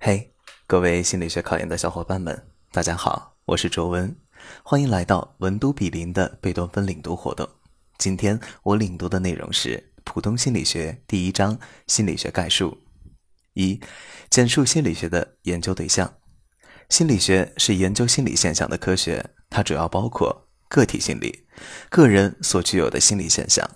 嘿，各位心理学考研的小伙伴们，大家好，我是卓文，欢迎来到文都比邻的贝多芬领读活动。今天我领读的内容是《普通心理学》第一章心理学概述。一、简述心理学的研究对象。心理学是研究心理现象的科学，它主要包括个体心理、个人所具有的心理现象。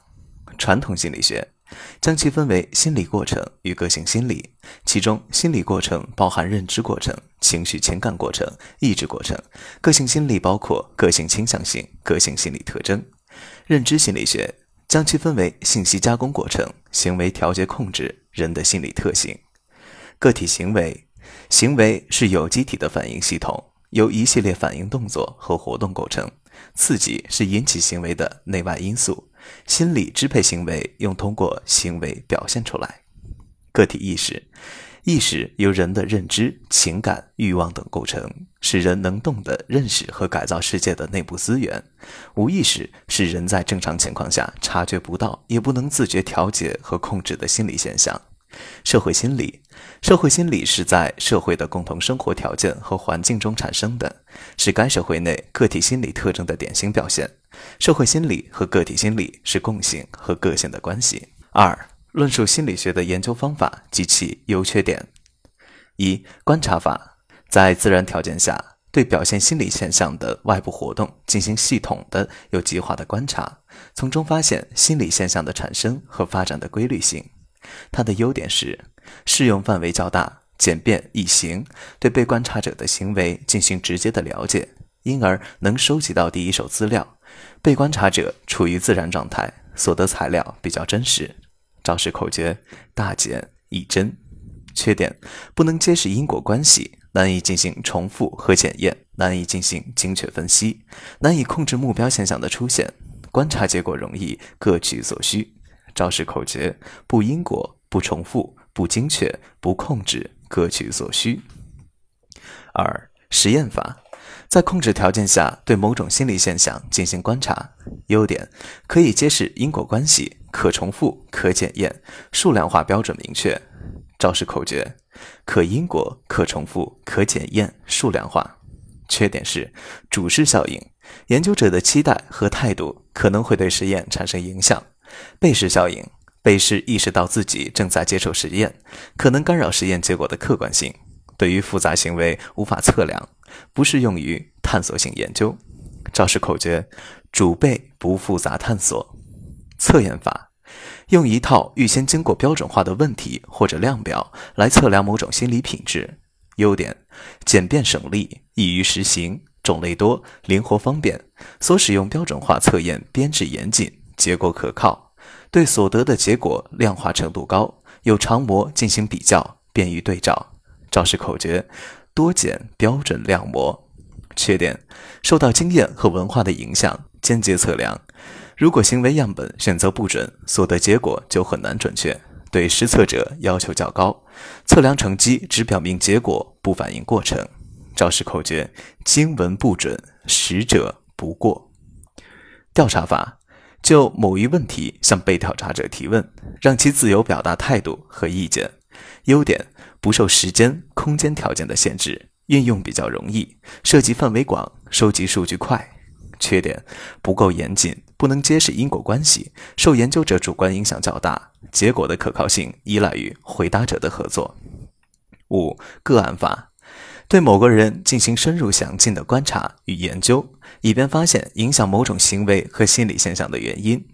传统心理学。将其分为心理过程与个性心理，其中心理过程包含认知过程、情绪情感过程、意志过程；个性心理包括个性倾向性、个性心理特征。认知心理学将其分为信息加工过程、行为调节控制、人的心理特性。个体行为，行为是有机体的反应系统，由一系列反应动作和活动构成，刺激是引起行为的内外因素。心理支配行为，用通过行为表现出来。个体意识，意识由人的认知、情感、欲望等构成，是人能动的认识和改造世界的内部资源。无意识是人在正常情况下察觉不到，也不能自觉调节和控制的心理现象。社会心理，社会心理是在社会的共同生活条件和环境中产生的，是该社会内个体心理特征的典型表现。社会心理和个体心理是共性和个性的关系。二、论述心理学的研究方法及其优缺点。一、观察法，在自然条件下，对表现心理现象的外部活动进行系统的、有计划的观察，从中发现心理现象的产生和发展的规律性。它的优点是适用范围较大、简便易行，对被观察者的行为进行直接的了解，因而能收集到第一手资料。被观察者处于自然状态，所得材料比较真实。招式口诀：大简易真。缺点：不能揭示因果关系，难以进行重复和检验，难以进行精确分析，难以控制目标现象的出现。观察结果容易各取所需。招式口诀：不因果、不重复、不精确、不控制、各取所需。二、实验法。在控制条件下，对某种心理现象进行观察。优点：可以揭示因果关系，可重复，可检验，数量化标准明确。招式口诀：可因果，可重复，可检验，数量化。缺点是主视效应，研究者的期待和态度可能会对实验产生影响。被试效应，被试意识到自己正在接受实验，可能干扰实验结果的客观性。对于复杂行为无法测量。不适用于探索性研究。招式口诀：主备不复杂探索。测验法：用一套预先经过标准化的问题或者量表来测量某种心理品质。优点：简便省力，易于实行，种类多，灵活方便。所使用标准化测验编制严谨，结果可靠，对所得的结果量化程度高，有常模进行比较，便于对照。招式口诀。多检标准量模，缺点受到经验和文化的影响，间接测量。如果行为样本选择不准，所得结果就很难准确，对实测者要求较高。测量成绩只表明结果，不反映过程。招式口诀：经文不准，实者不过。调查法：就某一问题向被调查者提问，让其自由表达态度和意见。优点。不受时间、空间条件的限制，运用比较容易，涉及范围广，收集数据快。缺点不够严谨，不能揭示因果关系，受研究者主观影响较大，结果的可靠性依赖于回答者的合作。五个案法对某个人进行深入详尽的观察与研究，以便发现影响某种行为和心理现象的原因。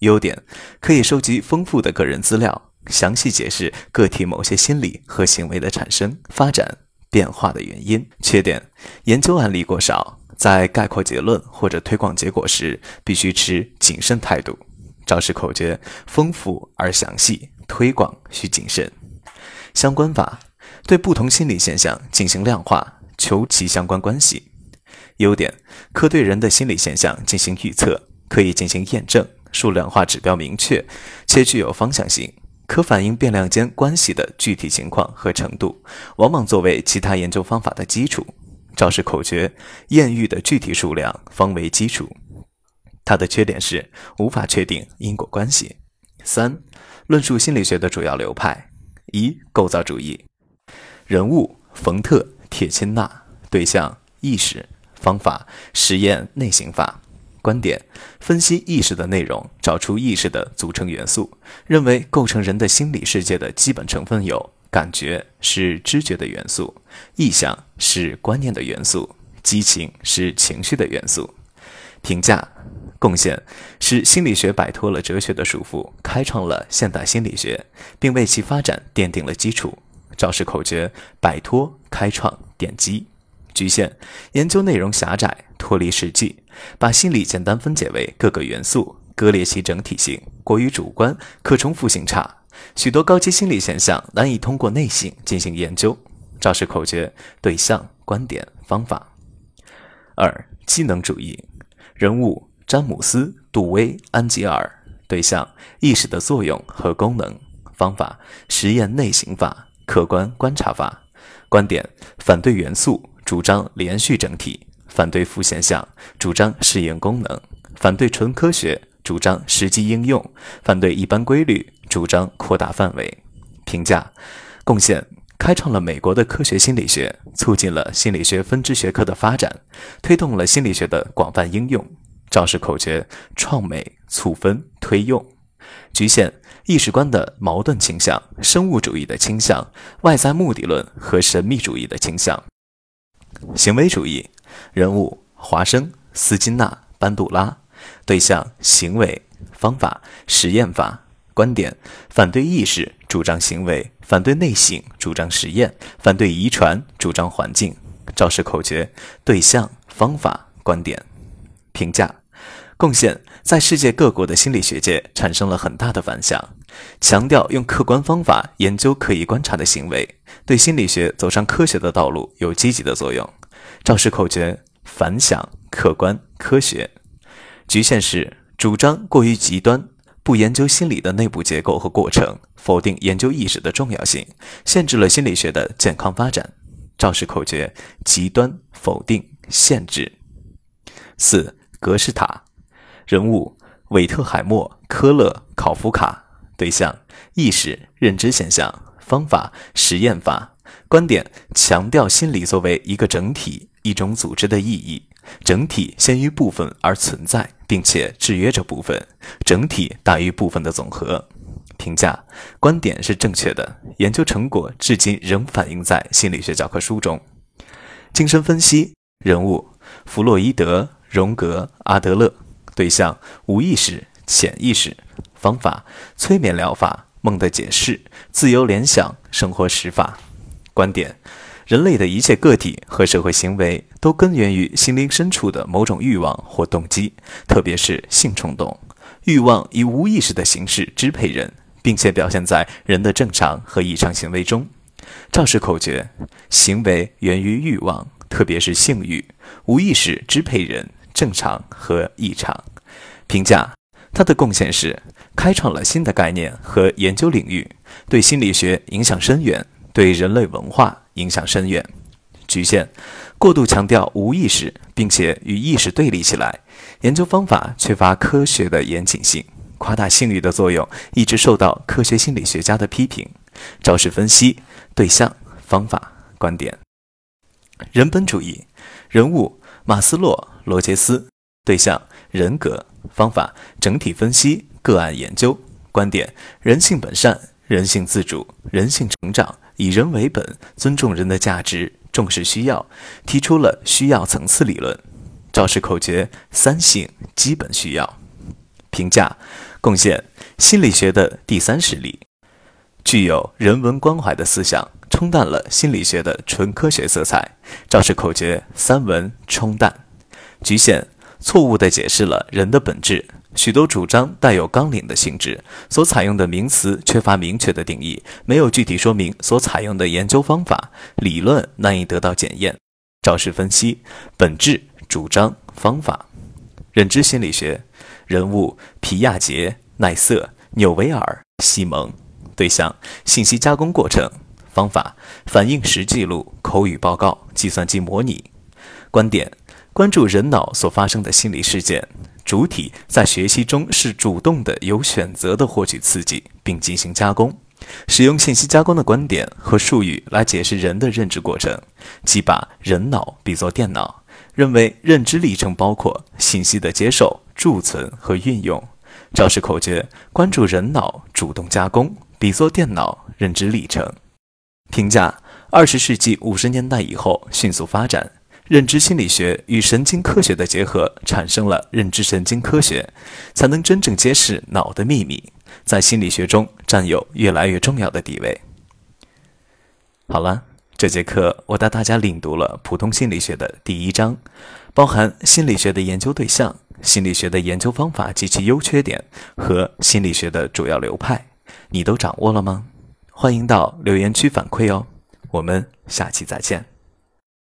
优点可以收集丰富的个人资料。详细解释个体某些心理和行为的产生、发展、变化的原因。缺点：研究案例过少，在概括结论或者推广结果时，必须持谨慎态度。招式口诀：丰富而详细，推广需谨慎。相关法对不同心理现象进行量化，求其相关关系。优点：可对人的心理现象进行预测，可以进行验证，数量化指标明确，且具有方向性。可反映变量间关系的具体情况和程度，往往作为其他研究方法的基础。招式口诀：验遇的具体数量方为基础。它的缺点是无法确定因果关系。三、论述心理学的主要流派：一、构造主义。人物冯特·铁钦纳。对象：意识。方法：实验内省法。观点：分析意识的内容，找出意识的组成元素。认为构成人的心理世界的基本成分有：感觉是知觉的元素，意象是观念的元素，激情是情绪的元素。评价：贡献是心理学摆脱了哲学的束缚，开创了现代心理学，并为其发展奠定了基础。肇事口诀：摆脱、开创、奠基。局限研究内容狭窄，脱离实际，把心理简单分解为各个元素，割裂其整体性，过于主观，可重复性差，许多高级心理现象难以通过内省进行研究。肇事口诀：对象、观点、方法。二、机能主义人物：詹姆斯·杜威·安吉尔。对象：意识的作用和功能。方法：实验内省法、客观观察法。观点：反对元素。主张连续整体，反对负现象；主张适应功能，反对纯科学；主张实际应用，反对一般规律；主张扩大范围。评价：贡献开创了美国的科学心理学，促进了心理学分支学科的发展，推动了心理学的广泛应用。肇事口诀：创美、促分、推用。局限意识观的矛盾倾向：生物主义的倾向、外在目的论和神秘主义的倾向。行为主义人物：华生、斯金纳、班杜拉。对象：行为。方法：实验法。观点：反对意识，主张行为；反对内省，主张实验；反对遗传，主张环境。肇事口诀：对象、方法、观点。评价：贡献在世界各国的心理学界产生了很大的反响，强调用客观方法研究可以观察的行为。对心理学走上科学的道路有积极的作用。肇事口诀：反响、客观、科学。局限是主张过于极端，不研究心理的内部结构和过程，否定研究意识的重要性，限制了心理学的健康发展。肇事口诀：极端、否定、限制。四、格式塔。人物：韦特海默、科勒、考夫卡。对象：意识、认知现象。方法实验法观点强调心理作为一个整体、一种组织的意义。整体先于部分而存在，并且制约着部分。整体大于部分的总和。评价观点是正确的，研究成果至今仍反映在心理学教科书中。精神分析人物：弗洛伊德、荣格、阿德勒。对象：无意识、潜意识。方法催眠疗法。梦的解释、自由联想、生活实法。观点：人类的一切个体和社会行为都根源于心灵深处的某种欲望或动机，特别是性冲动。欲望以无意识的形式支配人，并且表现在人的正常和异常行为中。肇事口诀：行为源于欲望，特别是性欲，无意识支配人，正常和异常。评价：他的贡献是。开创了新的概念和研究领域，对心理学影响深远，对人类文化影响深远。局限过度强调无意识，并且与意识对立起来，研究方法缺乏科学的严谨性，夸大性欲的作用一直受到科学心理学家的批评。肇事分析对象、方法、观点。人本主义人物：马斯洛、罗杰斯。对象：人格。方法：整体分析。个案研究观点：人性本善，人性自主，人性成长，以人为本，尊重人的价值，重视需要，提出了需要层次理论。肇事口诀：三性基本需要。评价贡献：心理学的第三实例，具有人文关怀的思想，冲淡了心理学的纯科学色彩。肇事口诀：三文冲淡。局限：错误地解释了人的本质。许多主张带有纲领的性质，所采用的名词缺乏明确的定义，没有具体说明所采用的研究方法，理论难以得到检验。肇事分析本质、主张、方法。认知心理学人物：皮亚杰、奈瑟、纽维尔、西蒙。对象：信息加工过程。方法：反应时记录、口语报告、计算机模拟。观点：关注人脑所发生的心理事件。主体在学习中是主动的、有选择的获取刺激并进行加工，使用信息加工的观点和术语来解释人的认知过程，即把人脑比作电脑，认为认知历程包括信息的接受、贮存和运用。招式口诀：关注人脑，主动加工，比作电脑，认知历程。评价：二十世纪五十年代以后迅速发展。认知心理学与神经科学的结合，产生了认知神经科学，才能真正揭示脑的秘密，在心理学中占有越来越重要的地位。好了，这节课我带大家领读了普通心理学的第一章，包含心理学的研究对象、心理学的研究方法及其优缺点和心理学的主要流派，你都掌握了吗？欢迎到留言区反馈哦，我们下期再见。